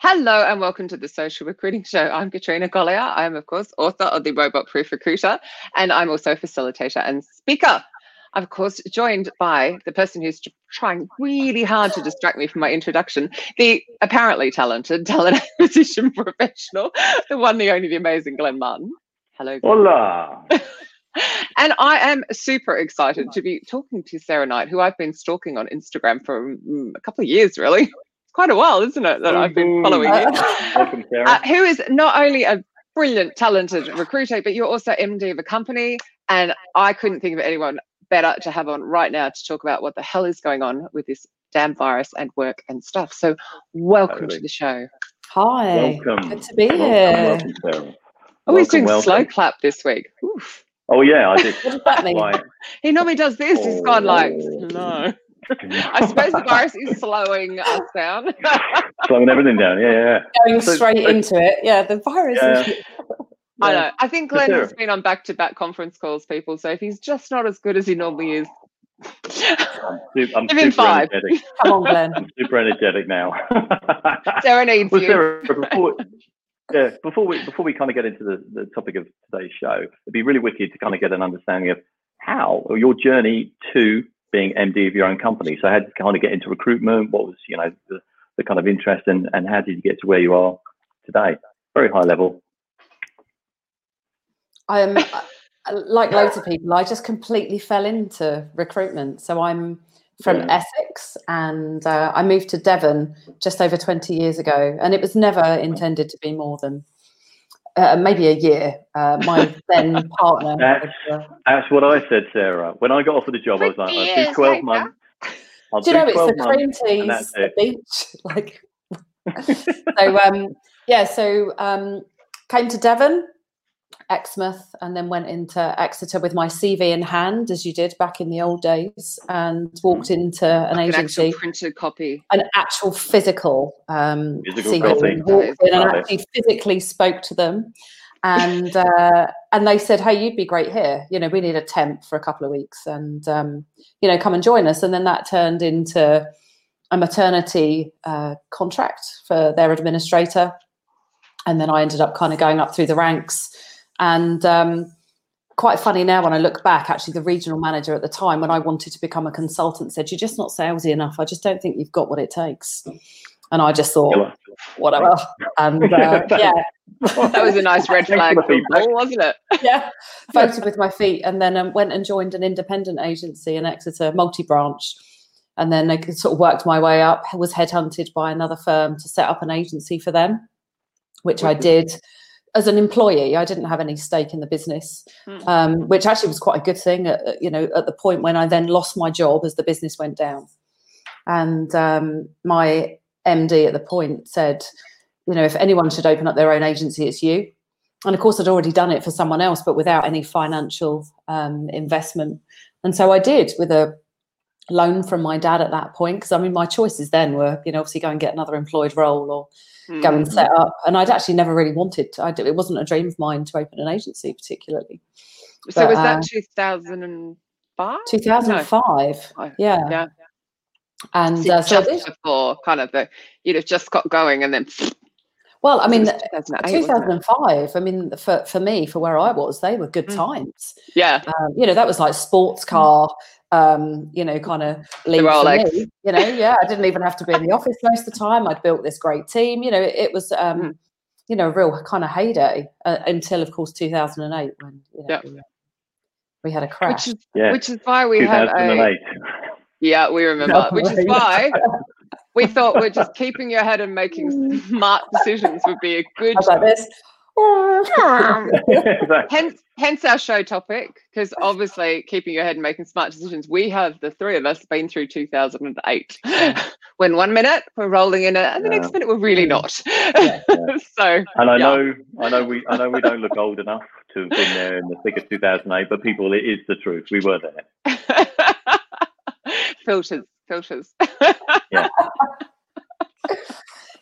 Hello and welcome to the Social Recruiting Show. I'm Katrina Collier. I am, of course, author of the Robot Proof Recruiter, and I'm also facilitator and speaker. I'm, of course, joined by the person who's trying really hard to distract me from my introduction, the apparently talented talent acquisition professional, the one, the only, the amazing Glenn Martin. Hello. Glenn. Hola. and I am super excited to be talking to Sarah Knight, who I've been stalking on Instagram for mm, a couple of years, really. It's quite a while, isn't it, that I've been following you? Welcome, Sarah. Uh, who is not only a brilliant, talented recruiter, but you're also MD of a company. And I couldn't think of anyone better to have on right now to talk about what the hell is going on with this damn virus and work and stuff. So, welcome Totally. to the show. Hi. welcome. Good to be Welcome, here. welcome, Sarah. Oh, he's doing welcome. slow clap this week. Oof. Oh yeah, I did. What does that mean? Why? He normally does this. He's gone like, Oh. no. I suppose the virus is slowing us down. Slowing everything down. Yeah, yeah. Going So- straight so- into it. Yeah, the virus. Yeah. is- I Yeah. know. I think For Glenn has been on back to back conference calls, people. So if he's just not as good as he normally is, I'm, su- I'm super five. energetic. Come on, Glenn. I'm super energetic now. Sarah needs well, you. Before, yeah, before we before we kind of get into the, the topic of today's show, it'd be really wicked to kind of get an understanding of how or your journey to being MD of your own company. So how did you kind of get into recruitment? What was you know the, the kind of interest and and how did you get to where you are today? Very high level. I'm uh, like loads of people. I just completely fell into recruitment. So I'm from Yeah. Essex, and uh, I moved to Devon just over 20 years ago, and it was never intended to be more than. Uh, maybe a year. Uh, my then partner. That's- That's what I said, Sarah. When I got offered the job, I was like, I'll do 12 later. months. I'll do you know do it's 12 the months. cream teas, that's the beach, like. so um, yeah, so um, came to Devon, Exmouth, and then went into Exeter with my CV in hand, as you did back in the old days, and walked into an agency. An actual agency, printed copy. an actual physical um, Physical CV, copy. and walked in and actually physically spoke to them. And uh, and they said, "Hey, you'd be great here. You know, we need a temp for a couple of weeks, and um, you know, come and join us." And then that turned into a maternity uh, contract for their administrator, and then I ended up kind of going up through the ranks. And um, quite funny now when I look back, actually, the regional manager at the time, when I wanted to become a consultant, said, "You're just not salesy enough. I just don't think you've got what it takes." And I just thought, whatever. And uh, yeah, That was a nice red flag, the for feedback. Paul, wasn't it? yeah, voted with my feet, and then um, went and joined an independent agency in Exeter, multi-branch, and then I sort of worked my way up. Was headhunted by another firm to set up an agency for them, which I did as an employee. I didn't have any stake in the business, Hmm. um, which actually was quite a good thing. At, at, you know, at the point when I then lost my job as the business went down, and um, my MD at the point said, you know, if anyone should open up their own agency, it's you. And of course, I'd already done it for someone else, but without any financial um, investment. And so I did with a loan from my dad at that point. Because I mean, my choices then were, you know, obviously go and get another employed role or go and Mm. set up. And I'd actually never really wanted. To, I it wasn't a dream of mine to open an agency, particularly. So but, was uh, that 2005? 2005. I- Yeah. Yeah. And So uh, so just before kind of the, you'd have just got going and then Well, I mean, 2008, 2005. I mean, for for me, for where I was, they were good Mm. times. Yeah. Um, you know, that was like sports car. Um, you know, kind of league for me. You know, yeah, I didn't even have to be in the office most of the time. I'd built this great team. You know, it, it was, um, Mm. you know, a real kind of heyday uh, until, of course, 2008 when you know, Yeah. we, we had a crash. Which is Yeah. which is why we had a 2008. yeah we remember No, which is why we thought we're just keeping your head and making smart decisions would be a good I was like this. Um, exactly. hence hence our show topic because obviously keeping your head and making smart decisions we have the three of us been through 2008 when one minute we're rolling in it and the next minute we're really not Yeah, so And I Yeah. know, I know, we, I know, we don't look old enough to have been there in the thick of 2008. But people, it is the truth. We were there. filters filters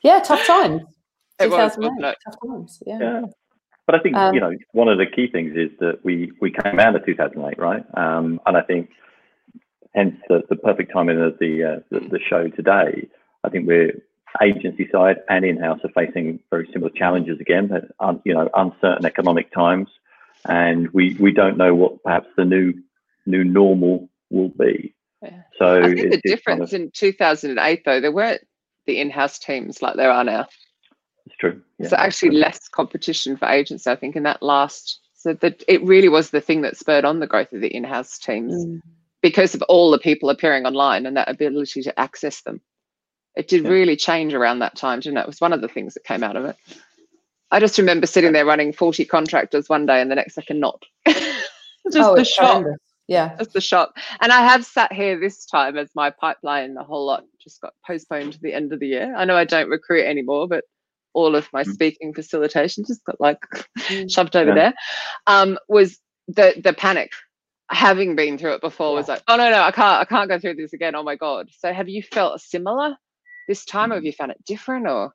yeah, tough times. It was, 2008, wasn't it? tough times. Yeah. Yeah. But I think Um, you know one of the key things is that we we came out of 2008, right? Um, and I think hence the, the perfect timing of the, uh, the the show today. I think we're agency side and in-house are facing very similar challenges again. Un, you know, uncertain economic times, and we we don't know what perhaps the new new normal will be. Yeah. So I think the difference kind of, in 2008 though there weren't the in-house teams like there are now. It's true. Yeah, so actually true. less competition for agents, I think, in that last. So that it really was the thing that spurred on the growth of the in-house teams mm. because of all the people appearing online and that ability to access them. It did yeah. really change around that time, didn't it? It was one of the things that came out of it. I just remember sitting there running 40 contractors one day and the next second not. just oh, the shock. Yeah. Just the shock. And I have sat here this time as my pipeline, a whole lot just got postponed to the end of the year. I know I don't recruit anymore, but all of my mm. speaking facilitation just got like mm. shoved over yeah. there. Um, was the the panic having been through it before yeah. was like, oh no, no, I can't I can't go through this again. Oh my God. So have you felt similar this time or have mm. you found it different or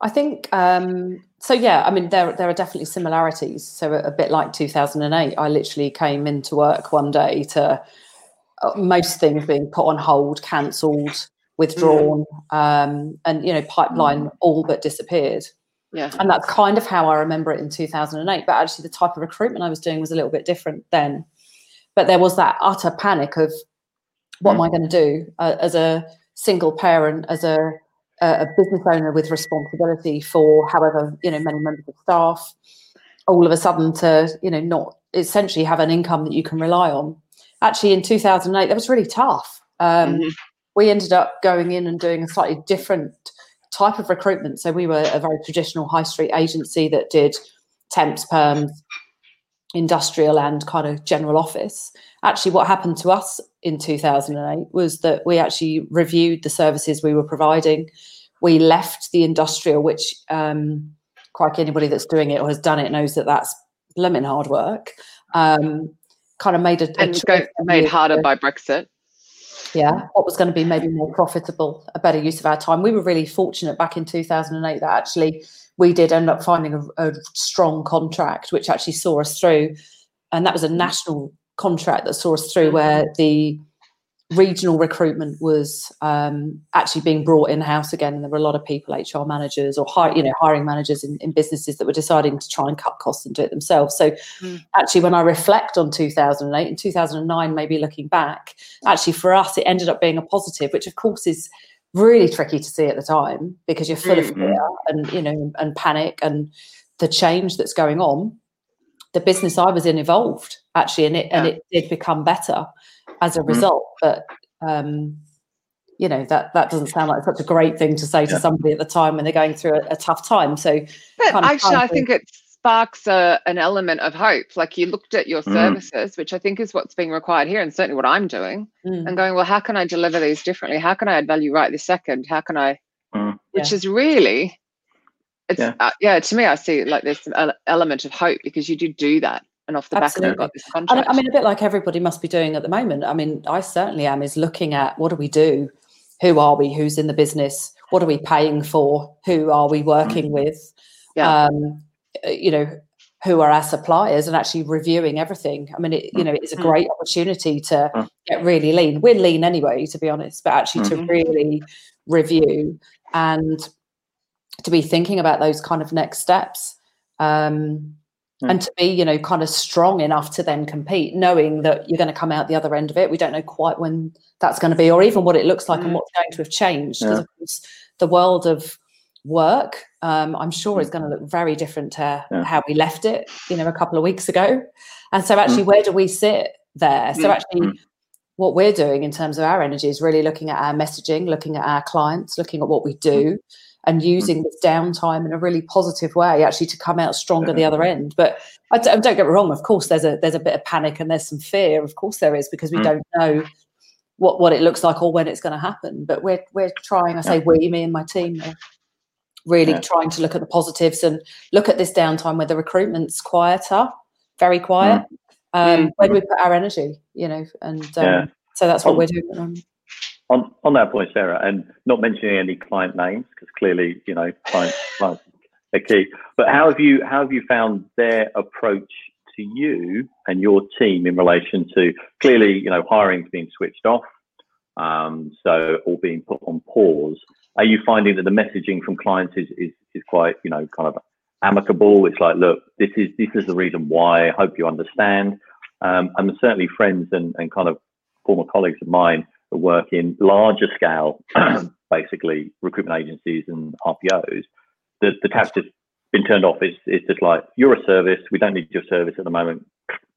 I think um, so. Yeah, I mean, there there are definitely similarities. So a, a, bit like 2008, I literally came into work one day to uh, most things being put on hold, cancelled, withdrawn, mm. um, and you know, pipeline mm. all but disappeared. Yeah. And that's kind of how I remember it in 2008. But actually, the type of recruitment I was doing was a little bit different then. But there was that utter panic of what mm. am I going to do uh, as a single parent, as a, a business owner with responsibility for however you know many members of staff, all of a sudden to you know not essentially have an income that you can rely on. Actually, in 2008, that was really tough. Um, mm-hmm we ended up going in and doing a slightly different type of recruitment. So we were a very traditional high street agency that did temps, perms, industrial, and kind of general office. Actually, what happened to us in 2008 was that we actually reviewed the services we were providing. We left the industrial, which um, quite anybody that's doing it or has done it knows that that's lemon hard work. Um, kind of made a, a and made harder by Brexit yeah. what was going to be maybe more profitable a better use of our time. We were really fortunate back in 2008 that actually we did end up finding a, a strong contract which actually saw us through and that was a national contract that saw us through mm. where the regional recruitment was um, actually being brought in house again, and there were a lot of people, HR managers or hire, you know hiring managers in, in, businesses that were deciding to try and cut costs and do it themselves. So mm. actually, when I reflect on 2008 and 2009, maybe looking back, actually for us it ended up being a positive, which of course is really tricky to see at the time because you're full mm-hmm. of fear and you know and panic and the change that's going on. The business I was in evolved actually, and it yeah. and it did become better as a mm. result. Mm. But um, you know that that doesn't sound like such a great thing to say yeah. to somebody at the time when they're going through a, a tough time. So, but actually, I think it sparks a, an element of hope. Like you looked at your mm. services, which I think is what's being required here, and certainly what I'm doing, mm. and going, well, how can I deliver these differently? How can I add value right this second? How can I? Mm. Which yeah. is really, it's yeah. Uh, yeah. To me, I see like there's an element of hope because you do do that and off the Absolutely. back of got this contract. I mean, a bit like everybody must be doing at the moment. I mean, I certainly am. Is looking at what do we do? Who are we? Who's in the business? What are we paying for? Who are we working mm-hmm. with? Yeah. Um, you know, who are our suppliers, and actually reviewing everything. I mean, it, you know, it's a mm-hmm. great opportunity to mm. get really lean. We're lean anyway, to be honest, but actually mm-hmm. to really review and to be thinking about those kind of next steps. Um, mm. and to be you know kind of strong enough to then compete knowing that you're going to come out the other end of it we don't know quite when that's going to be or even what it looks like mm. and what's going to have changed because yeah. of course the world of work um, i'm sure is mm. going to look very different to yeah. how we left it you know a couple of weeks ago and so actually mm. where do we sit there so mm. actually what we're doing in terms of our energy is really looking at our messaging looking at our clients looking at what we do and mm-hmm. using this downtime in a really positive way actually to come out stronger the other end but I don't, don't, get me wrong of course there's a there's a bit of panic and there's some fear of course there is because we mm. don't know what what it looks like or when it's going to happen but we're we're trying i say we me and my team are really yeah. trying to look at the positives and look at this downtime where the recruitment's quieter very quiet mm. um, where do we put our energy you know and um, yeah. so that's what we're doing on on that point, Sarah, and not mentioning any client names because clearly, you know, clients, clients are key. But how have you how have you found their approach to you and your team in relation to clearly, you know, hiring's being switched off, um, so all being put on pause. are you finding that the messaging from clients is, is, is quite, you know, kind of amicable? It's like, look, this is this is the reason why. I hope you understand. Um, and certainly friends and, and kind of former colleagues of mine that work in larger scale, basically recruitment agencies and RPOs, the, the tap's just been turned off. It's, it's just like, you're a service. We don't need your service at the moment.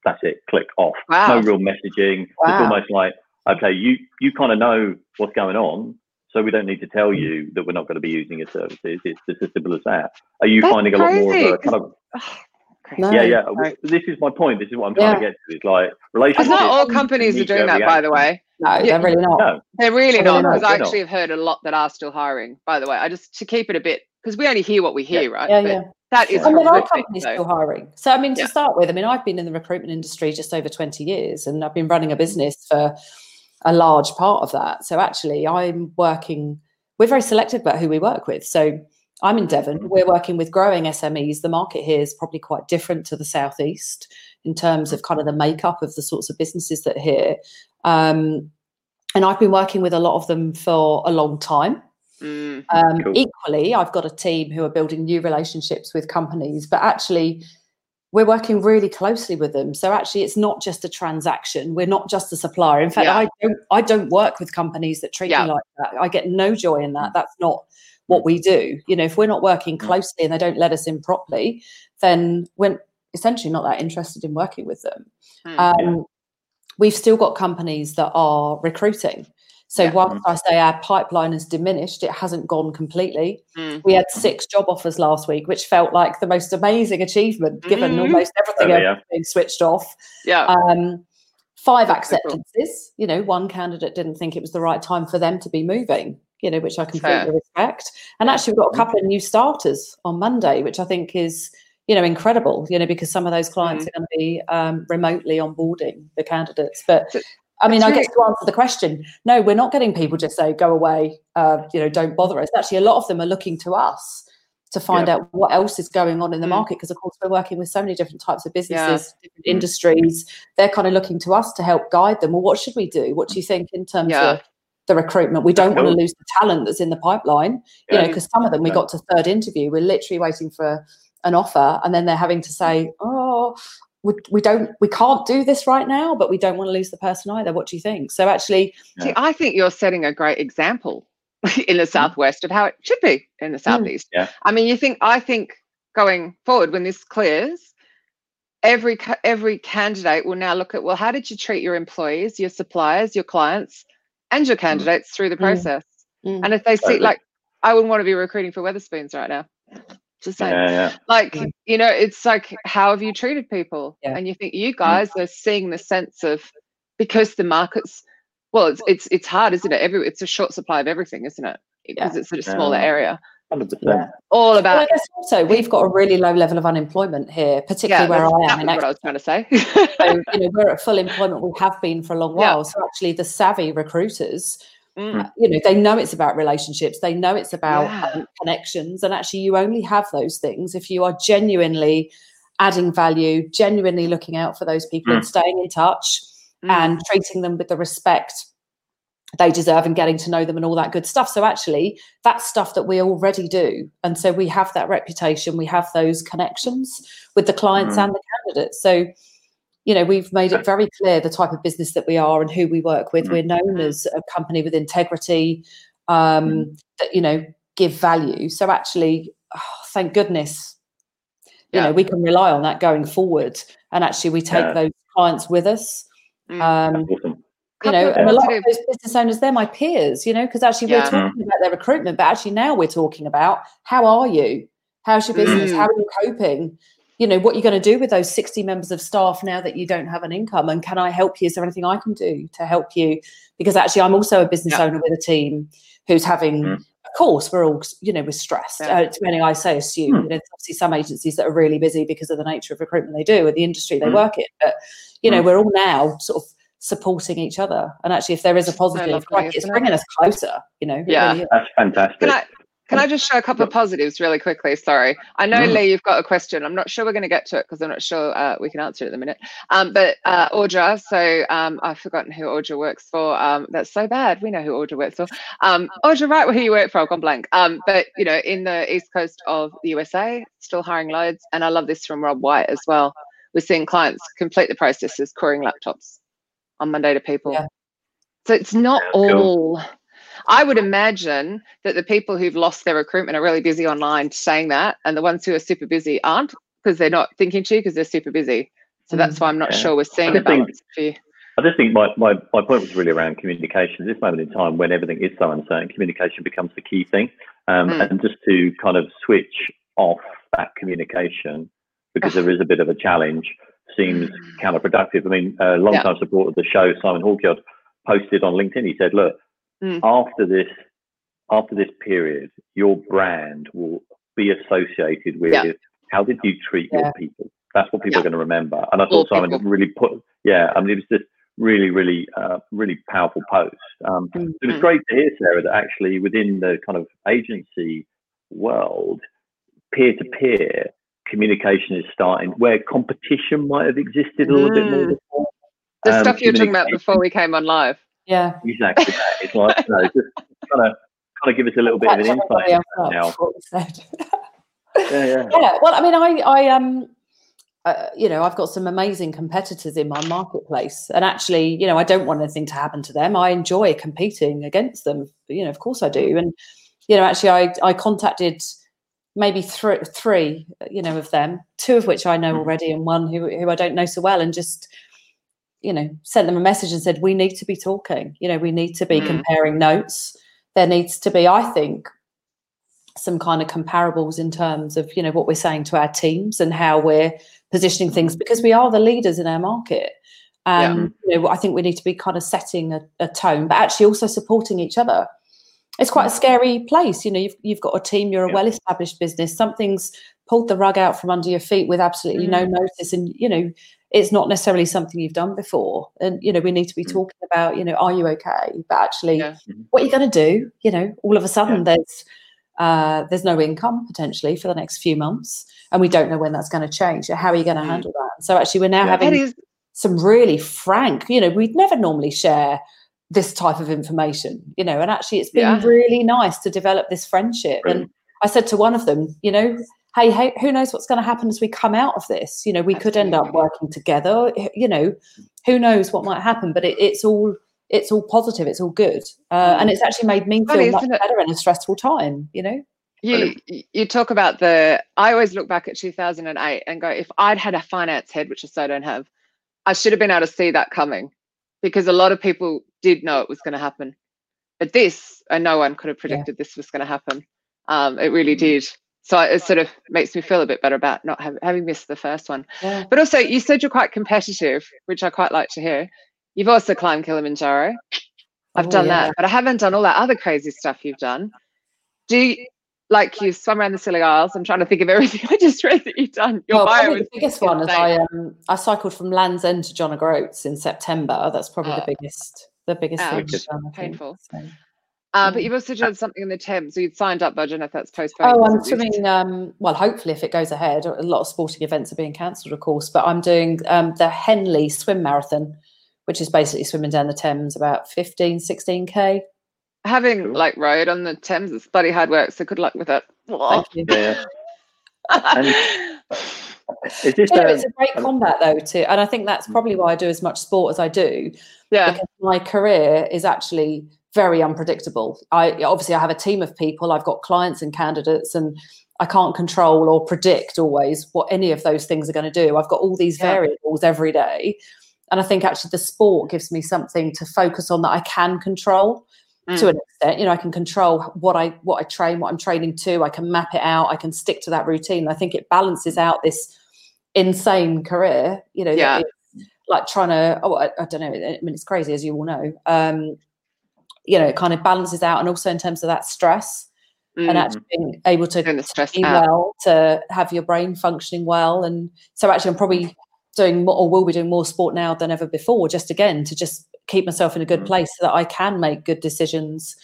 That's it. Click off. Wow. No real messaging. Wow. It's almost like, okay, you, you kind of know what's going on. So we don't need to tell you that we're not going to be using your services. It's just as simple as that. Are you That's finding a lot more of a kind of No. yeah, yeah. Right. This is my point. This is what I'm trying to get to. It's like relationships. It's not all companies are doing that, by the way. No, they're really not. No, They're really Oh, not. not. Because I They're actually have heard a lot that are still hiring. By the way, I just to keep it a bit because we only hear what we hear, right? Yeah, But yeah. That is And there are horrific, companies though. still hiring. So, I mean, to Yeah. start with, I mean, I've been in the recruitment industry just over 20 years and I've been running a mm-hmm. business for a large part of that. So, actually, I'm working, we're very selective about who we work with. So, I'm in Devon. We're working with growing SMEs. The market here is probably quite different to the Southeast in terms of kind of the makeup of the sorts of businesses that are here. Um, and I've been working with a lot of them for a long time. Mm. Um, Cool. Equally, I've got a team who are building new relationships with companies, but actually, we're working really closely with them. So actually, it's not just a transaction. We're not just a supplier. In fact, Yeah. I don't. I don't work with companies that treat Yeah. me like that. I get no joy in that. That's not what we do. You know, if we're not working Mm. closely and they don't let us in properly, then we're essentially not that interested in working with them. Mm. Um, We've still got companies that are recruiting. So Yeah. whilst I say our pipeline has diminished, it hasn't gone completely. Mm. We had six job offers last week, which felt like the most amazing achievement given Mhm. almost everything Oh, else yeah. being switched off. Yeah. Um, five That's so cool. acceptances. You know, one candidate didn't think it was the right time for them to be moving. You know, which I completely fair. respect. And actually, we've got a couple of new starters on Monday, which I think is you know incredible. You know, because some of those clients Mm. are going to be um, remotely onboarding the candidates, but. So- I mean, I guess to answer the question, no, we're not getting people just say, go away, uh, you know, don't bother us. Actually, a lot of them are looking to us to find out what else is going on in the Mm. market. Because, of course, we're working with so many different types of Yeah. businesses, different Mm. industries. They're kind of looking to us to help guide them. Well, what should we do? What do you think in terms Yeah. of the recruitment? We don't want to lose the talent that's in the pipeline, you know, because some of them we got to third interview, we're literally waiting for an offer, and then they're having to say, oh, we, we don't we can't do this right now but we don't want to lose the person either. What do you think? So actually See, I think you're setting a great example in the mm-hmm. southwest of how it should be in the mm. southeast. Yeah. I mean, you think I think going forward when this clears, every every candidate will now look at well, how did you treat your employees, your suppliers, your clients, and your candidates through the Mm. process? Mm. And if they see like, I wouldn't want to be recruiting for Wetherspoons right now. Just saying yeah, yeah. like Mm. you know it's like how have you treated people and you think you guys are seeing the sense of because the markets well it's it's it's hard isn't it every it's a short supply of everything isn't it because it's a smaller area Hundred Yeah. percent. all Well, I about guess also we've got a really low level of unemployment here, yeah particularly where I am in what I was trying to say So, you know, we're at full employment. We have been for a long Yeah. while. So actually, the savvy recruiters, Mm. you know, they know it's about relationships. They know it's about Yeah. um, connections. And actually, you only have those things if you are genuinely adding value, genuinely looking out for those people and staying in touch Mm. and treating them with the respect they deserve and getting to know them and all that good stuff. So actually, that's stuff that we already do. And so we have that reputation, we have those connections with the clients Mm. and the candidates. So, you know, we've made it very clear the type of business that we are and who we work with. Mm. We're known Mm. as a company with integrity, um, that, you know, give value. So actually, oh, thank goodness, you Yeah. know, we can rely on that going forward. And actually, we take Yeah. those clients with us. Mm. Um. You know, and a lot of those business owners, they're my peers, you know, because actually Yeah. we're talking about their recruitment, but actually now we're talking about how are you? How's your business? Mm. How are you coping? You know, what you're going to do with those 60 members of staff now that you don't have an income? And can I help you? Is there anything I can do to help you? Because actually, I'm also a business Yeah. owner with a team who's having, Mm. of course, we're all, you know, we're stressed. Yeah. Uh, depending, I say, assume. Mm. You know, there's obviously some agencies that are really busy because of the nature of recruitment they do and the industry they Mm. work in. But, you know, Mm. we're all now sort of supporting each other. And actually, if there is a positive, lovely, crikey, it's isn't it? bringing us closer. You know, Yeah. really. That's fantastic. Can I Can I just show a couple of positives really quickly? Sorry. I know, Mm. Lee, you've got a question. I'm not sure we're going to get to it because I'm not sure uh, we can answer it at the minute. Um, but uh, Audra, so um, I've forgotten who Audra works for. Um, that's so bad. We know who Audra works for. Um, Audra, right where you work for, I've gone blank. Um, but, you know, in the east coast of the USA, still hiring loads. And I love this from Rob White as well. We're seeing clients complete the processes, couriering laptops on Monday to people. Yeah. So it's not Yeah, cool. all. I would imagine that the people who've lost their recruitment are really busy online saying that, and the ones who are super busy aren't because they're not thinking to because they're super busy. So that's why I'm not Yeah. sure we're seeing I a think- balance for you. I just think my, my, my point was really around communication. At this moment in time, when everything is so uncertain, communication becomes the key thing. Um, Mm. And just to kind of switch off that communication, because there is a bit of a challenge, seems counterproductive. I mean, a long-time supporter of the show, Simon Hawkyard, posted on LinkedIn. He said, "Look, Mm. after this, after this period, your brand will be associated with Yeah. how did you treat Yeah. your people. That's what people Yeah. are going to remember." And I All thought Simon people. really put, yeah, I mean, it was just really, really, uh, really powerful post. Um, Mm. it was Mm. great to hear, Sarah, that actually within the kind of agency world, peer to peer communication is starting where competition might have existed a little bit more Mm. before. The Um, stuff you were talking about before we came on live. Yeah. Exactly that. It's like, you know, just kind of, kind of give us a little bit of an insight else up now. for what we said. Yeah, yeah. yeah well i mean i i um uh, you know i've got some amazing competitors in my marketplace and actually you know i don't want anything to happen to them i enjoy competing against them you know of course i do and you know actually i i contacted maybe three three you know of them two of which i know Mhm. already and one who who i don't know so well and just you know sent them a message and said we need to be talking you know we need to be Mm. comparing notes there needs to be i think some kind of comparables in terms of you know what we're saying to our teams and how we're positioning things because we are the leaders in our market Yeah. and you know i think we need to be kind of setting a, a tone but actually also supporting each other it's quite a scary place you know you've, you've got a team you're a Yeah. well established business something's pulled the rug out from under your feet with absolutely no notice and you know it's not necessarily something you've done before and you know we need to be Mm. talking about you know are you okay but actually Yeah. Mhm. what are you going to do you know all of a sudden there's uh, there's no income potentially for the next few months and we don't know when that's going to change So how are you going to Mm. handle that so actually we're now Yeah. Having is some really frank you know we'd never normally share this type of information you know and actually it's been Yeah. really nice to develop this friendship. And i said to one of them you know hey, hey who knows what's going to happen as we come out of this? You know we could end up working together you know who knows what might happen but it, it's all it's all positive it's all good. Uh, and it's actually made me feel Funny, much better in a stressful time you know? You you talk about the i always look back at 2008 and go if i'd had a finance head which i so don't have i should have been able to see that coming because a lot of people did know it was going to happen. But this and no one could have predicted this was going to happen. Um it really Mm. did. So it sort of makes me feel a bit better about not have, having missed the first one. Yeah. But also you said you're quite competitive which i quite like to hear. You've also climbed kilimanjaro. I've Oh, done yeah. that but i haven't done all that other crazy stuff you've done. Do you, like you swum around the Scilly Isles. I'm trying to think of everything I just read that you've done. Your well, probably the biggest one is. I um I cycled from Land's End to John O'Groats in September. That's probably Oh. the biggest the biggest thing Ouch. I've done. Think. Painful. So- Uh, but Mm. you've also done something in the Thames. So you'd signed up, but I don't know if that's postponed. Oh, I'm swimming. Um, well, hopefully, if it goes ahead, a lot of sporting events are being cancelled, of course. But I'm doing um, the Henley Swim Marathon, which is basically swimming down the Thames about 15, 16k. Having Cool. like rowed on the Thames is bloody hard work. So good luck with it. Thank you. Yeah. Is this You um, it's a great um, combat though, too, and I think that's probably why I do as much sport as I do. yeah. because my career is actually very unpredictable. I obviously I have a team of people, I've got clients and candidates, and I can't control or predict always what any of those things are going to do. I've got all these Yeah. variables every day. And I think actually the sport gives me something to focus on that I can control to Mm. an extent. You know, I can control what I what I train, what I'm training to. I can map it out. I can stick to that routine. I think it balances out this insane career. You know, Yeah. like trying to. Oh, I, I don't know. I mean, it's crazy as you all know. Um, you know, it kind of balances out, and also in terms of that stress and Mm. actually being able to stress be out. well, to have your brain functioning well, and so actually, I'm probably doing more, or will be doing more sport now than ever before. Just again to just keep myself in a good Mm. place so that I can make good decisions.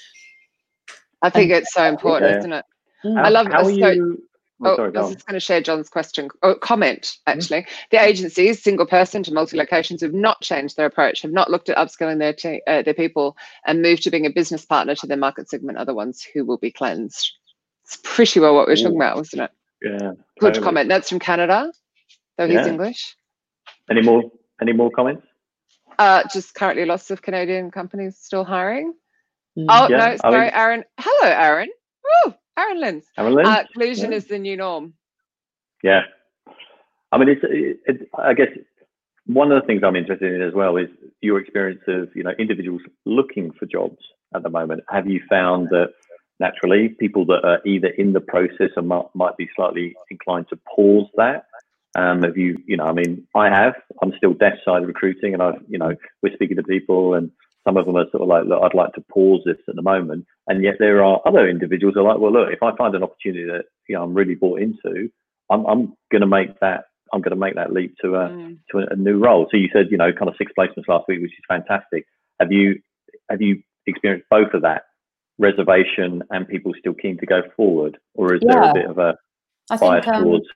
I think it's so important, Yeah. isn't it? Mm. I love how so- are you? Oh, Oh, sorry, I was just going to share John's question, or comment actually. The agencies, single person to multi locations, have not changed their approach, have not looked at upskilling their te- uh, their people, and moved to being a business partner to their market segment. Are the ones who will be cleansed. It's pretty well what we we're talking about, wasn't it? Yeah. Good totally. comment. That's from Canada, though he's Yeah. English. Any more? Any more comments? Uh, just currently lots of Canadian companies still hiring. Mm. Oh Yeah, no, sorry, mean- Aaron. Hello, Aaron. Woo, Aaron Lins. Aaron Lynn? Uh, collusion Yeah. is the new norm. Yeah. I mean, it's, it, it, I guess one of the things I'm interested in as well is your experience of, you know, individuals looking for jobs at the moment. Have you found that naturally people that are either in the process or might, might be slightly inclined to pause that? Um, have you, you know, I mean, I have, I'm still desk side recruiting and I've, you know, we're speaking to people and some of them are sort of like, look, I'd like to pause this at the moment. And yet there are other individuals who are like, well, look, if I find an opportunity that, you know, I'm really bought into, I'm, I'm going to make that I'm going to make that leap to a Mm. to a, a new role. So you said you know kind of six placements last week, which is fantastic. Have you have you experienced both of that reservation and people still keen to go forward, or is there a bit of a I bias think um, towards?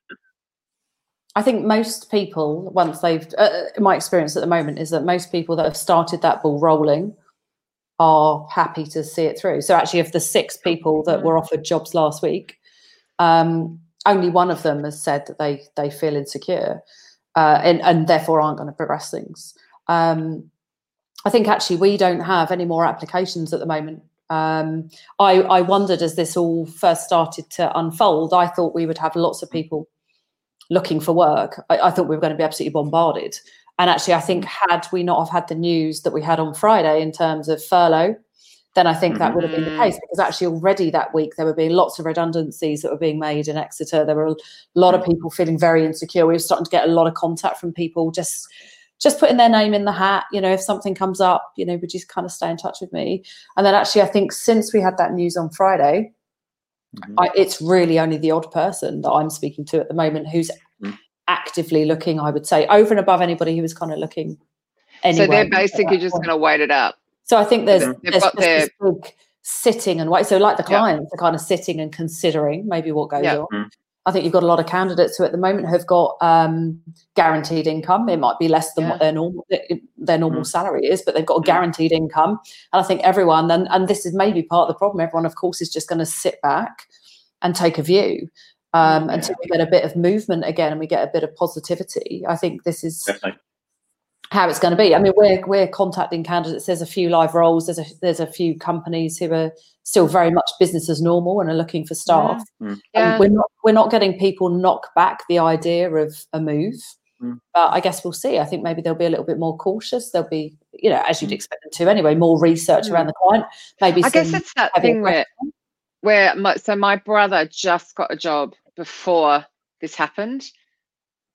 I think most people, once they've, uh, my experience at the moment is that most people that have started that ball rolling are happy to see it through. So actually, of the six people that were offered jobs last week, um, only one of them has said that they they feel insecure uh, and and therefore aren't going to progress things. Um, I think actually we don't have any more applications at the moment. Um, I, I wondered as this all first started to unfold, I thought we would have lots of people looking for work. I, I thought we were going to be absolutely bombarded. And actually, I think mm. had we not have had the news that we had on Friday in terms of furlough, then I think that would have been the case mm. because actually already that week there were being lots of redundancies that were being made in Exeter. There were a lot of mm. people feeling very insecure. We were starting to get a lot of contact from people just just putting their name in the hat. You know, if something comes up, you know, would you kind of stay in touch with me? And then actually, I think since we had that news on Friday, Mhm. I, it's really only the odd person that I'm speaking to at the moment who's Mm. actively looking. I would say over and above anybody who was kind of looking. Anyway, so they're basically just going to wait it out. So I think there's, They've there's got just this big sitting and wait. So like the Yeah. clients are kind of sitting and considering maybe what goes Yeah. on. Mm. I think you've got a lot of candidates who at the moment have got um, guaranteed income. It might be less than Yeah. what their normal their normal Mm. salary is, but they've got a guaranteed income. And I think everyone, and, and this is maybe part of the problem, everyone, of course, is just going to sit back and take a view um, Yeah. until we get a bit of movement again and we get a bit of positivity. I think this is Definitely. how it's going to be. I mean, we're we're contacting candidates. There's a few live roles. There's a there's a few companies who are still very much business as normal and are looking for staff. Mm. Yeah. We're not we're not getting people knock back the idea of a move. Mm. But I guess we'll see. I think maybe they'll be a little bit more cautious. They'll be, you know, as you'd Mm. expect them to anyway, more research Mm. around the client. Maybe I guess it's that thing where where my, so my brother just got a job before this happened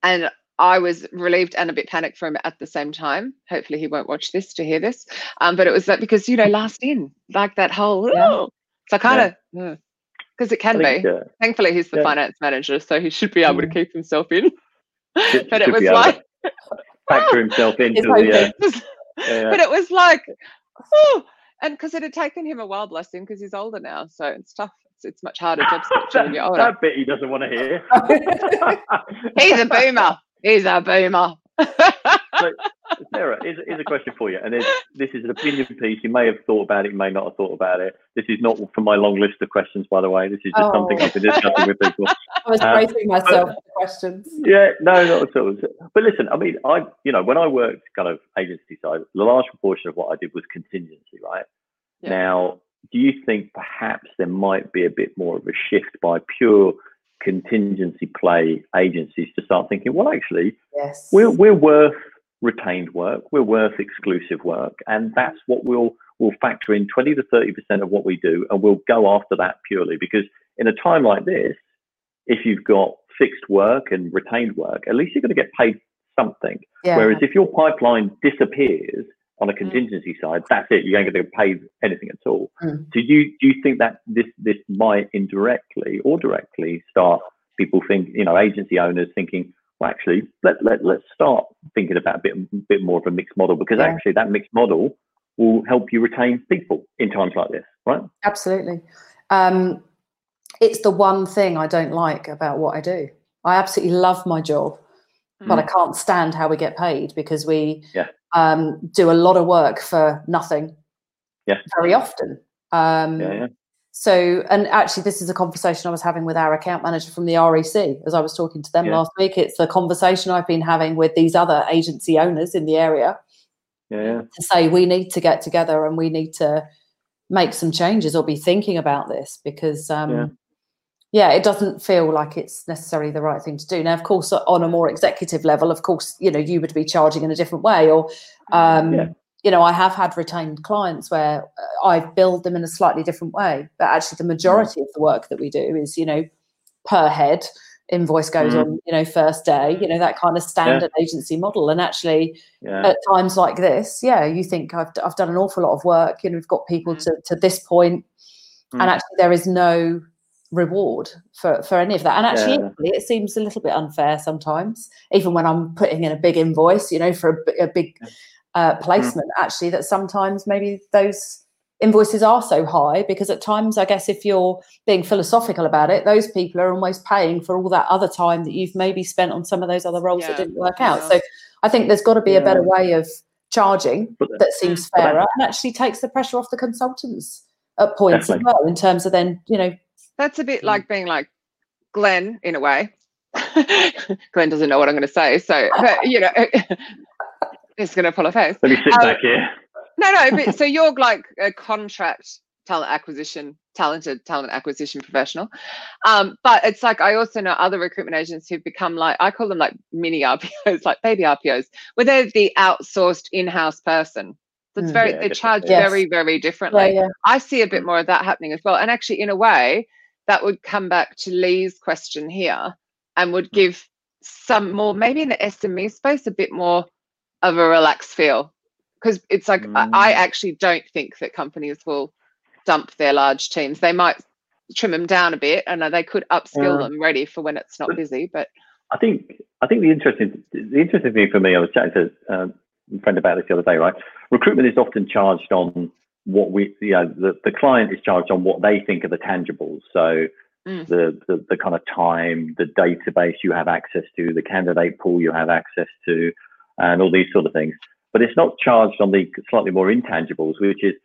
and i was relieved and a bit panicked for him at the same time hopefully he won't watch this to hear this um, but it was that because you know last in like that whole Yeah. "Oh." so kind of because it can think, be uh, thankfully he's the yeah. finance manager so he should be able to Mm. keep himself in should- but it was be able to like factor himself into the. Uh, yeah. but it was like oh and because it had taken him a while bless him because he's older now so it's tough it's, much harder job searching when you're older that bit he doesn't want to hear. He's a boomer. He's a boomer. Sarah, here's, here's a question for you, and it's, this is an opinion piece. You may have thought about it, you may not have thought about it. This is not from my long list of questions, by the way. This is just something Oh. I've been discussing with people. I was Um, bracing myself for questions. Yeah, no, not at all. But listen, I mean, I, you know, when I worked kind of agency side, the large proportion of what I did was contingency, right? Yeah. Now, do you think perhaps there might be a bit more of a shift by pure contingency play agencies to start thinking, well, actually, Yes. we're we're worth retained work, we're worth exclusive work, and that's what we'll we'll factor in 20 to 30 percent of what we do, and we'll go after that purely because in a time like this, if you've got fixed work and retained work, at least you're going to get paid something. yeah. Whereas if your pipeline disappears on a contingency side, that's it. You ain't going to get paid anything at all. Mm. Do you do you think that this this might indirectly or directly start people think you know agency owners thinking, well, actually let let let's start thinking about a bit bit more of a mixed model because Yeah. actually that mixed model will help you retain people in times like this, right? Absolutely. Um, it's the one thing I don't like about what I do. I absolutely love my job, mm. but I can't stand how we get paid because we yeah. um, do a lot of work for nothing. Yeah. Very often. Um, yeah, yeah. So, and actually, this is a conversation I was having with our account manager from the REC as I was talking to them Yeah. last week. It's the conversation I've been having with these other agency owners in the area Yeah, yeah. to say we need to get together and we need to make some changes or be thinking about this because um Yeah. yeah. it doesn't feel like it's necessarily the right thing to do now of course on a more executive level of course you know you would be charging in a different way or um Yeah. you know i have had retained clients where uh, i build them in a slightly different way but actually the majority of the work that we do is you know per head invoice goes Mhm. on you know first day you know that kind of standard agency model and actually Yeah. at times like this, yeah, you think I've, I've done an awful lot of work. You know, we've got people to, to this point, Mm. and actually there is no reward for, for any of that. And actually, Yeah. it seems a little bit unfair sometimes, even when I'm putting in a big invoice, you know, for a, a big uh, placement. Actually, that sometimes maybe those invoices are so high because at times, I guess, if you're being philosophical about it, those people are almost paying for all that other time that you've maybe spent on some of those other roles that didn't work out. Yeah. So I think there's got to be a better way of charging But- that seems but fairer and actually takes the pressure off the consultants at points Definitely. as well in terms of then you know That's a bit Mm. like being like Glenn in a way. Glenn doesn't know what I'm going to say, so but you know, it's going to pull a face. Let me sit Um, back here. No, no. But, so you're like a contract talent acquisition, talented talent acquisition professional. Um, but it's like I also know other recruitment agents who've become like I call them like mini RPOs, like baby RPOs, where they're the outsourced in-house person. So it's Mm. very Yeah, they different, charge yeah. very, very yeah, differently. yeah. I see a bit more of that happening as well. And actually, in a way, that would come back to Lee's question here and would give some more, maybe in the SME space, a bit more of a relaxed feel. Because it's like, I, I Mm. actually don't think that companies will dump their large teams. They might trim them down a bit and uh, they could upskill Yeah. them ready for when it's not busy. But I think I think the interesting the interesting thing for me, I was chatting to uh, a friend about this the other day. Right, recruitment is often charged on what we, you know, the, the client is charged on what they think are the tangibles. So Mm. the, the the kind of time, the database you have access to, the candidate pool you have access to, and all these sort of things. But it's not charged on the slightly more intangibles, which is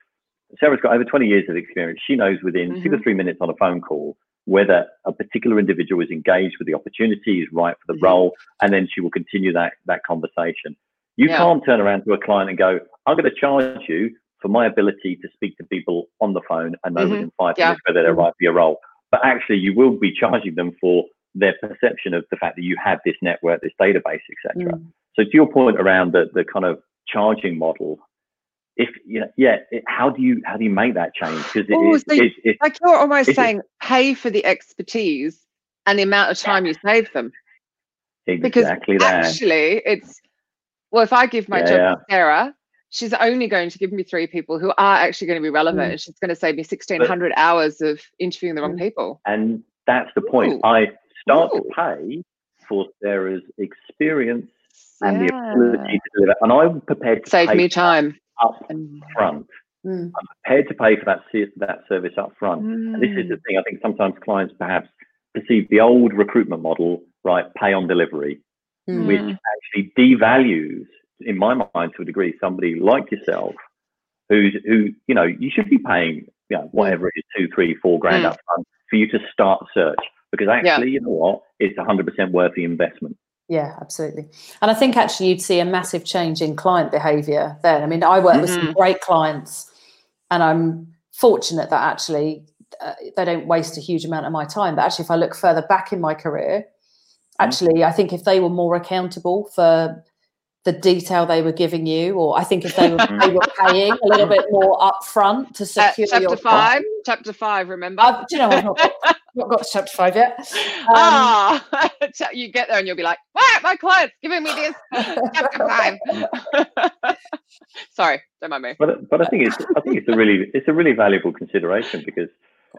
Sarah's got over 20 years of experience. She knows within two to Mhm. three minutes on a phone call whether a particular individual is engaged with the opportunity, is right for the Mhm. role, and then she will continue that that conversation. You Yeah. can't turn around to a client and go, "I'm going to charge you for my ability to speak to people on the phone and know Mhm. within five Yeah. minutes whether they're Mhm. right for your role." But actually, you will be charging them for their perception of the fact that you have this network, this database, etc. Mm. So to your point around the the kind of charging model, if you know, yeah, it, how do you how do you make that change? Because it, Oh, it, so like you're almost saying pay for the expertise and the amount of time you save them. because exactly that. Actually, it's well, if I give my Yeah, job yeah. to Sarah, she's only going to give me three people who are actually going to be relevant, Mm. and she's going to save me sixteen hundred hours of interviewing the wrong Mm. people. And that's the point. Ooh. I start Ooh. to pay for Sarah's experience and the ability to deliver, and I'm prepared to Save pay me time. up front. Mm. I'm prepared to pay for that that service up front. And this is Mm. the thing. I think sometimes clients perhaps perceive the old recruitment model, right? Pay on delivery, Mm. which Mm. actually devalues, in my mind, to a degree, somebody like yourself, who's who you know you should be paying, you know, whatever it is, two, three, four grand Mm. up front for you to start search. Because actually, you know what, it's 100% worth the investment. Yeah, absolutely. And I think actually you'd see a massive change in client behavior then. I mean, I work with some Mhm. great clients and I'm fortunate that actually uh, they don't waste a huge amount of my time. But actually, if I look further back in my career, actually, I think if they were more accountable for the detail they were giving you, or I think if they were, they were paying a little bit more upfront to Uh, secure chapter your five. Chapter five. Remember? I've, do you know, I've not got, not got to chapter five yet. Um, ah, you get there and you'll be like, "What? My client's giving me this chapter five. Sorry, don't mind me. But but I think it's I think it's a really it's a really valuable consideration because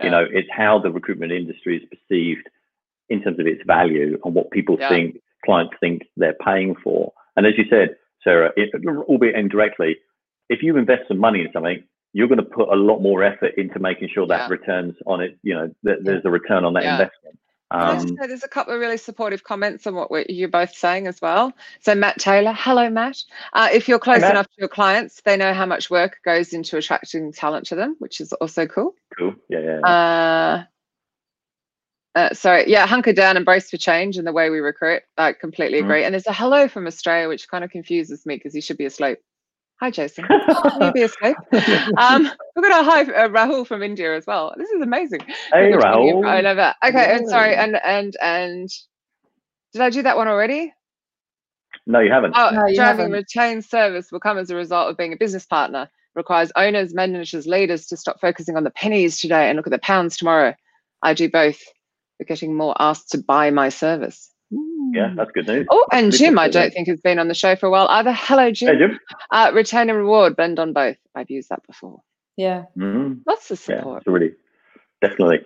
you know it's how the recruitment industry is perceived in terms of its value and what people Yeah. think clients think they're paying for. And as you said, Sarah, it, albeit indirectly, if you invest some money in something, you're going to put a lot more effort into making sure that Yeah. returns on it. You know, that there's a return on that Yeah. investment. Can I just Um, there's a couple of really supportive comments on what you're both saying as well. So Matt Taylor, hello Matt. Uh, if you're close enough to your clients, they know how much work goes into attracting talent to them, which is also cool. cool. Yeah, yeah. Uh, uh, sorry, yeah, hunker down and brace for change in the way we recruit. I completely Mm. agree. And there's a hello from Australia, which kind of confuses me because he should be asleep. Hi, Jason. Can you be asleep? Um, we've got a hi, uh, Rahul from India as well. This is amazing. hey, We're Rahul. I love that. Okay, and sorry, and and and did I do that one already? No, you haven't. Oh, No, you driving haven't. retained service will come as a result of being a business partner. Requires owners, managers, leaders to stop focusing on the pennies today and look at the pounds tomorrow. I do both. We're getting more asked to buy my service. yeah, that's good news. Oh, and Pretty Jim, I don't think has been on the show for a while either. Hello, Jim. Hey, Jim. Uh, retain and reward, blend on both. I've used that before. Yeah. Mm, Lots of yeah, support. it's really definitely.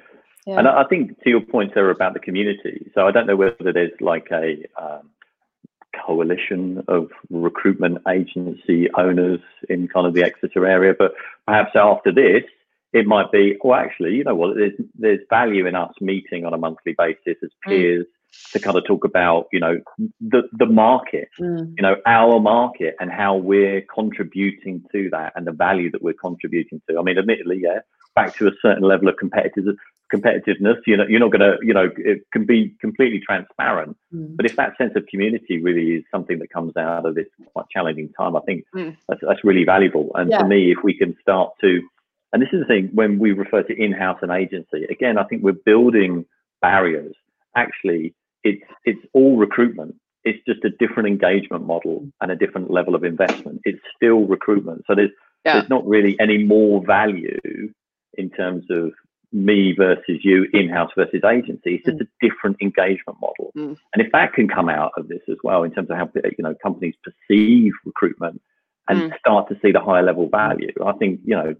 Yeah. And I I think to your point there about the community. So I don't know whether there's like a um, coalition of recruitment agency owners in kind of the Exeter area, but perhaps after this, it might be. Well, actually, you know what? There's there's value in us meeting on a monthly basis as Mm. peers to kind of talk about you know the the market Mm. you know our market and how we're contributing to that and the value that we're contributing to i mean admittedly yeah back to a certain level of competitive competitiveness you know you're not going to you know it can be completely transparent Mm. but if that sense of community really is something that comes out of this quite challenging time i think Mm. that's, that's really valuable and Yeah. for me if we can start to and this is the thing when we refer to in-house and agency again i think we're building barriers. Actually it's it's all recruitment. It's just a different engagement model and a different level of investment. It's still recruitment. So there's Yeah. there's not really any more value in terms of me versus you in-house versus agency. It's just a different engagement model. Mm. and if that can come out of this as well in terms of how you know companies perceive recruitment and Mm. start to see the higher level value i think you know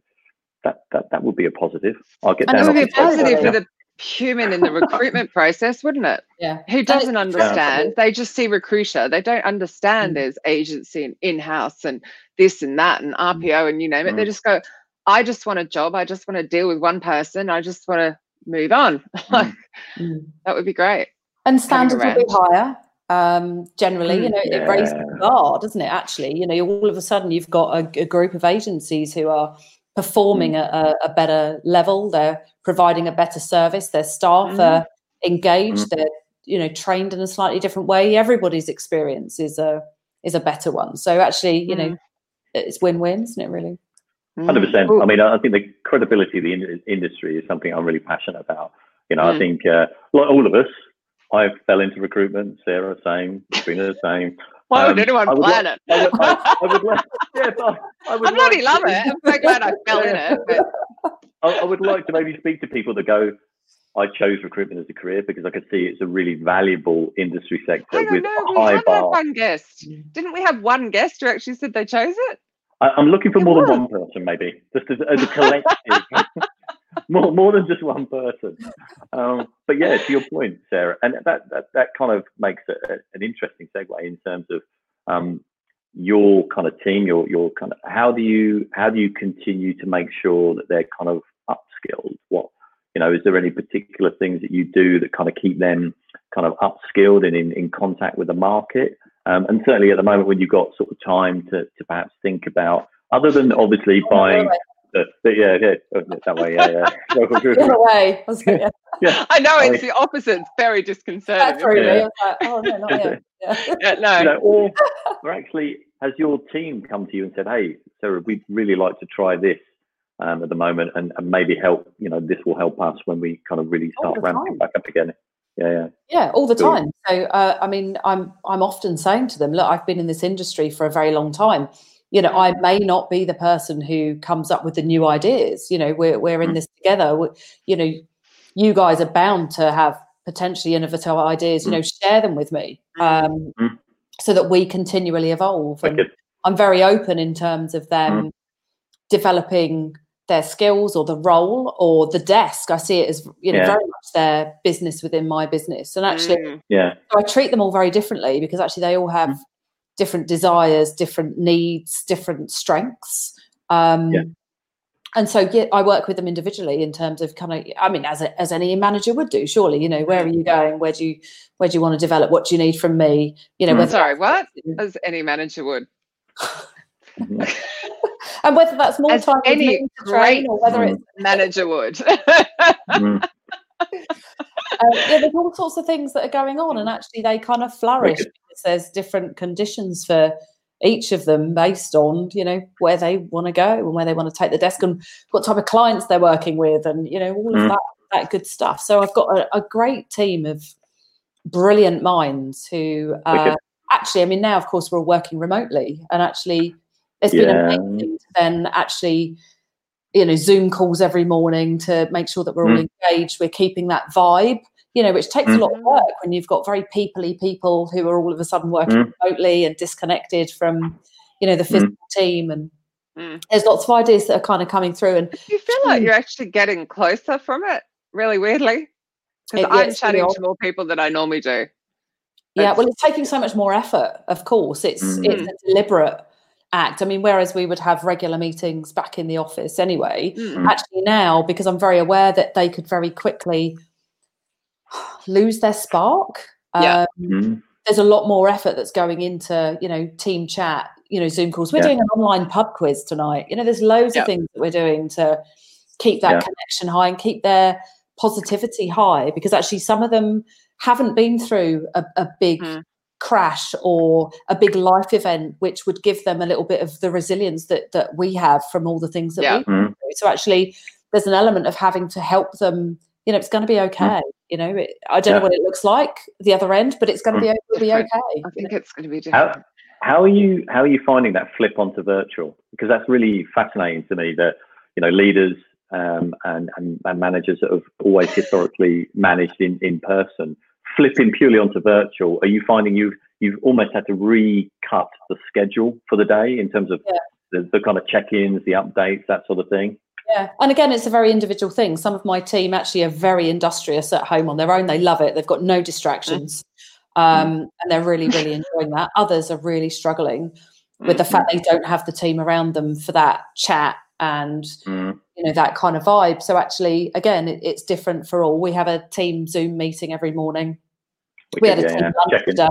that that, that would be a positive i'll get And It down would be the positive for the human in the recruitment process, wouldn't it? Yeah. Who doesn't it's understand? They just see recruiter. They don't understand Mm. there's agency and in-house and this and that and RPO and you name it. They Mm. just go, I just want a job. I just want to deal with one person. I just want to move on. Mm. that would be great. and standards will be higher um generally you Mm, know it raises the yeah. bar doesn't it actually you know all of a sudden you've got a, a group of agencies who are performing Mm. at a, a better level they're providing a better service their staff Mhm. are engaged Mm. they're you know trained in a slightly different way everybody's experience is a is a better one so actually you know it's win-win isn't it really Hundred Mm. percent. I mean, I think the credibility of the in- industry is something I'm really passionate about. You know, I Mm. think uh, like all of us, I fell into recruitment. Sarah, same. Katrina, same. Why would um, anyone I would plan like- it? I would, I, I would like, yeah, but I would I bloody like love to- it. I'm so glad I fell in it. I, I would like to maybe speak to people that go, I chose recruitment as a career because I could see it's a really valuable industry sector I with know. We high had bar. one guest. Didn't we have one guest who actually said they chose it? I, I'm looking for It more was. than one person, maybe, just as, as a collective. more, more than just one person. Um, but yeah, to your point, Sarah, and that that, that kind of makes a, a- an interesting segue in terms of um, your kind of team, your your kind of how do you how do you continue to make sure that they're kind of upskilled? What you know, is there any particular things that you do that kind of keep them kind of upskilled and in, in contact with the market? Um, and certainly at the moment when you've got sort of time to, to perhaps think about, other than obviously buying, the, the, yeah, yeah, that way, yeah, yeah. The other way. I was like, yeah, yeah. I know I- it's the opposite. It's very disconcerting. that threw isn't me. it? I was like, oh no, not yet. Yeah. Yeah, no. You know, or, or actually, has your team come to you and said, "Hey, Sarah, we'd really like to try this um, at the moment, and, and maybe help. You know, this will help us when we kind of really start ramping time. back up again." Yeah, yeah, Yeah, all the Cool. time. So, uh, I mean, I'm I'm often saying to them, look, I've been in this industry for a very long time. You know, I may not be the person who comes up with the new ideas. You know, we're we're in Mm. this together. We- You know, you guys are bound to have potentially innovative ideas. You Mm. know, share them with me, um, Mm. so that we continually evolve. And I'm very open in terms of them developing their skills or the role or the desk. I see it as you know Yeah. very much their business within my business. And actually, Mm. yeah, so I treat them all very differently because actually they all have Mm. Different desires, different needs, different strengths. Um, Yeah. and so yeah, I work with them individually in terms of kind of I mean as a, as any manager would do surely you know where are you going where do you where do you want to develop what do you need from me you know Mm. whether Sorry, what? As any manager would. Mhm. and whether that's more As time any train or whether Mm. it's Manager would. Mm. um, yeah, there's all sorts of things that are going on, and actually they kind of flourish. Because there's different conditions for each of them based on you know where they want to go and where they want to take the desk and what type of clients they're working with, and you know all of Mm. that that good stuff. So I've got a, a great team of brilliant minds who uh, actually, I mean, now of course we're all working remotely, and actually it's been amazing to then actually you know zoom calls every morning to make sure that we're all engaged. We're keeping that vibe you know which takes a Mm. lot of work when you've got very peoply people who are all of a sudden working Mm. remotely and disconnected from you know the physical team and Mm. there's lots of ideas that are kind of coming through and Do you feel like Hmm. you're actually getting closer from it? Really weirdly? Because I'm it's really chatting to more people than I normally do. yeah well it's taking so much more effort of course it's Mm. it's a deliberate act i mean whereas we would have regular meetings back in the office anyway Mm. actually now because i'm very aware that they could very quickly lose their spark Yeah. um, Mm. there's a lot more effort that's going into you know team chat you know zoom calls we're Yeah. doing an online pub quiz tonight you know there's loads Yeah. of things that we're doing to keep that Yeah. connection high and keep their positivity high because actually some of them haven't been through a, a big Mm. crash or a big life event which would give them a little bit of the resilience that that we have from all the things that Yeah. we Mm. so actually there's an element of having to help them you know it's going to be okay you know it, i don't Yeah. know what it looks like the other end but it's going to be it'll be okay I think it's going to be How, how are you how are you finding that flip onto virtual? Because that's really fascinating to me that you know leaders um, and, and and managers that have always historically managed in in person flipping purely onto virtual. Are you finding you've you've almost had to recut the schedule for the day in terms of Yeah. the, the kind of check-ins, the updates, that sort of thing? Yeah, and again, it's a very individual thing. Some of my team actually are very industrious at home on their own. They love it. They've got no distractions, um, and they're really, really enjoying that. Others are really struggling with the fact they don't have the team around them for that chat and Mm. you know that kind of vibe. So actually, again, it, it's different for all. We have a team Zoom meeting every morning. We had a Yeah, team lunch today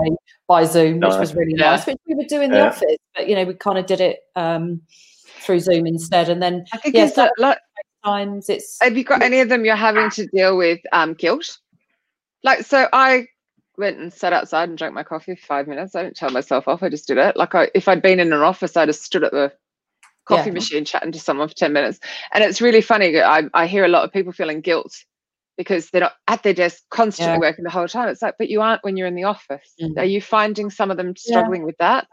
by Zoom, which was really Yeah. nice, which we would do in the Yeah. office. But you know, we kind of did it um, through Zoom instead. And then I think Yeah, it's so- a lot. times it's Have you got any of them you're having to deal with um, guilt? Like, so I went and sat outside and drank my coffee for five minutes. I didn't tell myself off. I just did it. Like, I, if I'd been in an office, I'd have stood at the coffee Yeah. machine chatting to someone for 10 minutes. And it's really funny. I, I hear a lot of people feeling guilt because they're not at their desk constantly Yeah. working the whole time. It's like, but you aren't when you're in the office. Mm. Are you finding some of them struggling with that?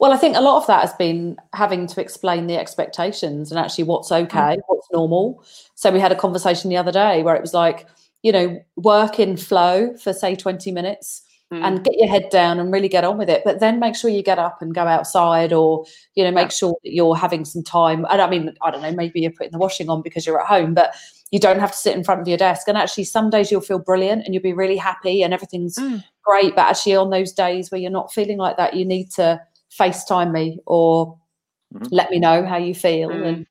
Well, I think a lot of that has been having to explain the expectations and actually what's Mm. okay, what's normal. So we had a conversation the other day where it was like, you know, work in flow for say 20 minutes Mm. and get your head down and really get on with it. But then make sure you get up and go outside or, you know, make sure that you're having some time. And I mean, I don't know, maybe you're putting the washing on because you're at home, but you don't have to sit in front of your desk. And actually, some days you'll feel brilliant and you'll be really happy and everything's Mm. great. But actually, on those days where you're not feeling like that, you need to FaceTime me or Mhm. let me know how you feel. Mm. And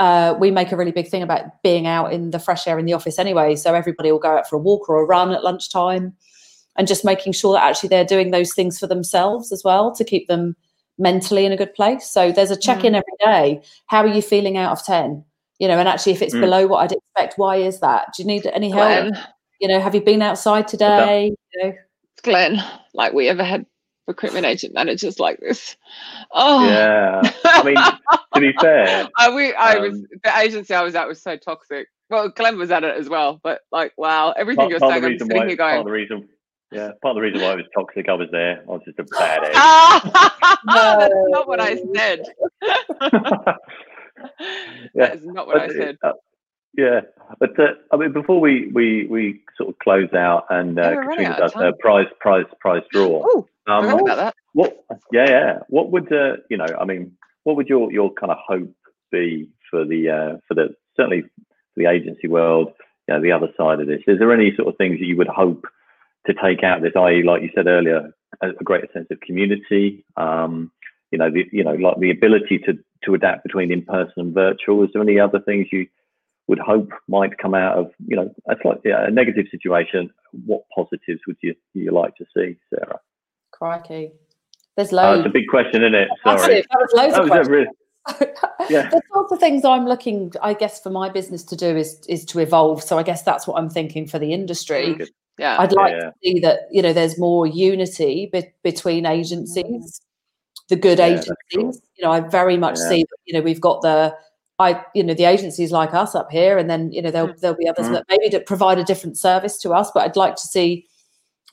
uh, we make a really big thing about being out in the fresh air in the office anyway. So everybody will go out for a walk or a run at lunchtime and just making sure that actually they're doing those things for themselves as well to keep them mentally in a good place. So there's a check in every day. How are you feeling out of 10? You know, and actually, if it's Mm. below what I'd expect, why is that? Do you need any help? Glenn, You know, have you been outside today? You know, Glenn, like we ever had recruitment agent managers like this. Oh, Yeah. I mean, to be fair, I, we, I was Um, the agency I was at was so toxic. Well, Glenn was at it as well, but like, wow, everything part, you're part saying, I'm reason sitting why, here part of the reason, yeah, part of the reason why I was toxic, I was there. I was just a bad egg. ah, that's not what I said. Yeah, That is not what I said. uh, yeah, but uh, I mean, before we, we, we sort of close out and uh, Katrina does her prize prize prize draw. Oh, Um, about that. what? Yeah, yeah. What would uh, you know? I mean, what would your your kind of hope be for the uh, for the certainly for the agency world? You know, the other side of this. Is there any sort of things that you would hope to take out of this? I.e., like you said earlier, a, a greater sense of community. Um, you know, the you know, like the ability to to adapt between in person and virtual. Is there any other things you would hope might come out of you know a, slight, yeah, a negative situation? What positives would you you like to see, Sarah? Crikey, there's Oh, loads. it's a big question, isn't it? That's Sorry. it. That was loads That of was a questions. really- Yeah. the sorts of things I'm looking, I guess, for my business to do is is to evolve. So I guess that's what I'm thinking for the industry. Mm. Good. Yeah. I'd like Yeah. to see that you know there's more unity be- between agencies, the good Yeah, agencies. cool. You know, I very much Yeah. see that you know we've got the I you know the agencies like us up here, and then you know there'll there'll be others Mm. that maybe that provide a different service to us. But I'd like to see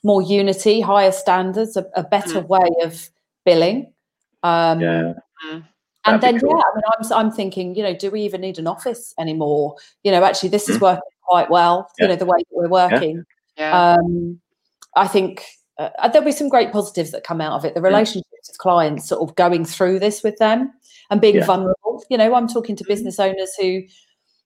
more unity, higher standards, a, a better way of billing. Um, Yeah. and That'd then cool. yeah, I mean, I'm I'm thinking, you know, do we even need an office anymore? You know, actually, this is Mm. working quite well. Yeah. You know, the way that we're working. yeah. Um, I think uh, there'll be some great positives that come out of it. Mm. The relationships with clients, sort of going through this with them and being Yeah. vulnerable. You know, I'm talking to business owners who,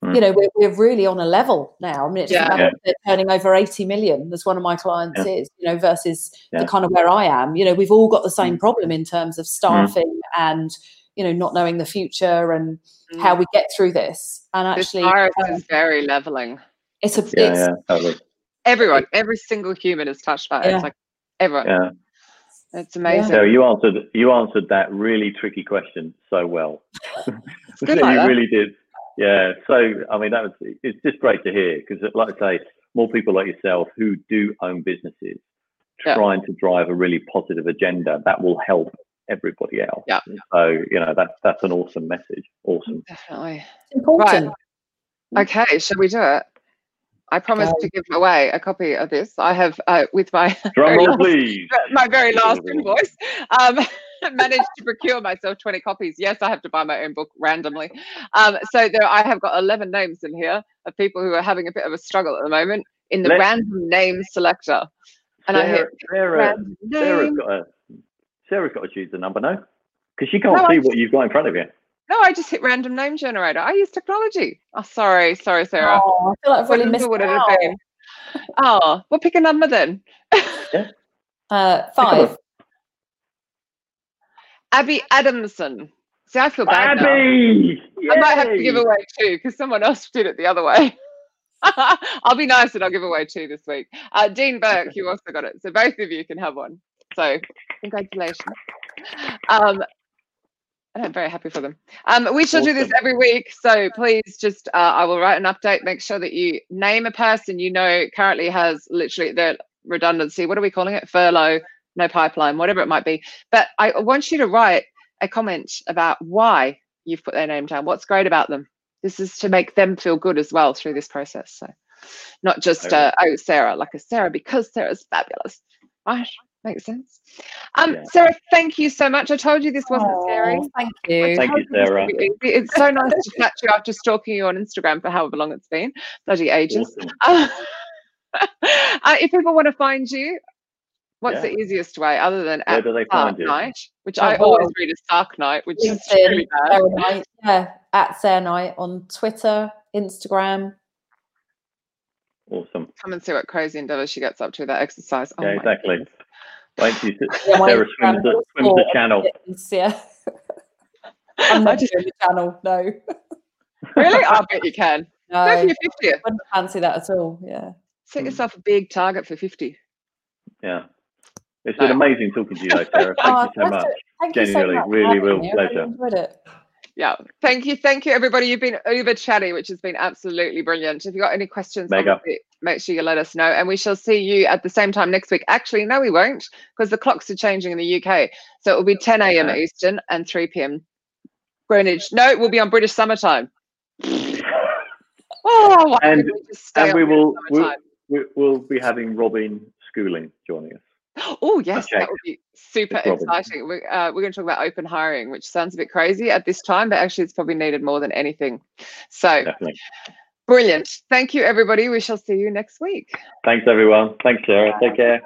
Mm. you know, we're, we're really on a level now. I mean, it's Yeah. about Yeah. turning over 80 million, as one of my clients is, you know, versus the kind of where I am. You know, we've all got the same Mm. problem in terms of staffing and, you know, not knowing the future and how we get through this. And Mm. this actually, virus um, is very leveling. it's a it's, yeah, totally. Everyone, every single human is touched by it. It's like everyone. Yeah. It's amazing. So you answered you answered that really tricky question so well. It's good like you that. really did. Yeah. So I mean, that was it's just great to hear because, like I say, more people like yourself who do own businesses Yeah. trying to drive a really positive agenda that will help everybody else. Yeah. So you know that's that's an awesome message. Awesome. Definitely. important. Okay, shall we do it? I promised to give away a copy of this. I have, uh, with my Drum very roll, last- please. my very last invoice, um, managed to procure myself 20 copies. Yes, I have to buy my own book randomly. Um, so there, I have got 11 names in here of people who are having a bit of a struggle at the moment in the Let's- random name selector. And I Sarah, hit Sarah, random Sarah's got to Sarah's got to choose the number, no? Because she can't No, I see what you've got in front of you. No, I just hit random name generator. I use technology. Oh, sorry, sorry, Sarah. Oh, I feel like I've What really number missed would it have out. been? Oh, well, pick a number then. Uh, five. Abby Adamson. See, I feel bad now. Abby! I might have to give away two because someone else did it the other way. I'll be nice and I'll give away two this week. Uh, Dean Burke, you also got it. So both of you can have one. So congratulations. Um, and I'm very happy for them. Um, we shall do this every week. So please just, uh, I will write an update. Make sure that you name a person you know currently has literally the redundancy. What are we calling it? Furlough, no pipeline, whatever it might be. But I want you to write a comment about why you've put their name down. What's great about them? This is to make them feel good as well through this process. So not just uh, oh Sarah, like a Sarah because Sarah's fabulous. Right? Makes sense. Um, Yeah. Sarah, thank you so much. I told you this wasn't scary. Thank you. Thank you, Sarah. It's so nice to catch you after stalking you on Instagram for however long it's been. Bloody ages. Awesome. uh, if people want to find you, what's Yeah. the easiest way other than Where at do they Sark find you? Night, which Oh, I always read as Sark Night, which is LinkedIn, really bad. Sarah yeah, at Sarah Knight on Twitter, Instagram. Awesome. Come and see what crazy endeavors she gets up to with that exercise. Oh Yeah, exactly. goodness. Wait till you see Yeah, Sarah swims the, swims the channel. Yes, Yeah. I'm not just doing the channel, no. really, oh, I bet you can. Go No, for your 50th. wouldn't fancy that at all. Yeah. Set yourself a big target for 50. Yeah. It's been amazing talking to you, though, Sarah. Thank Oh, you so much. Thank Genuinely, you so much. for really, having real me. I really pleasure. enjoyed it. Yeah. Thank you. Thank you, everybody. You've been uber chatty, which has been absolutely brilliant. If you've got any questions, Mega. make sure you let us know. And we shall see you at the same time next week. Actually, no, we won't, because the clocks are changing in the UK. So it will be 10 a.m. Okay. Eastern and 3 p.m. Greenwich. No, it will be on British summertime. Oh, And- we And we will we'll, we- we'll be having Robin Schooling joining us. Oh yes, Okay. that would be super Robin. exciting. We're, uh, we're going to talk about open hiring, which sounds a bit crazy at this time, but actually it's probably needed more than anything. So Definitely. brilliant. Thank you, everybody. We shall see you next week. Thanks, everyone. Thanks, Sarah. Take care.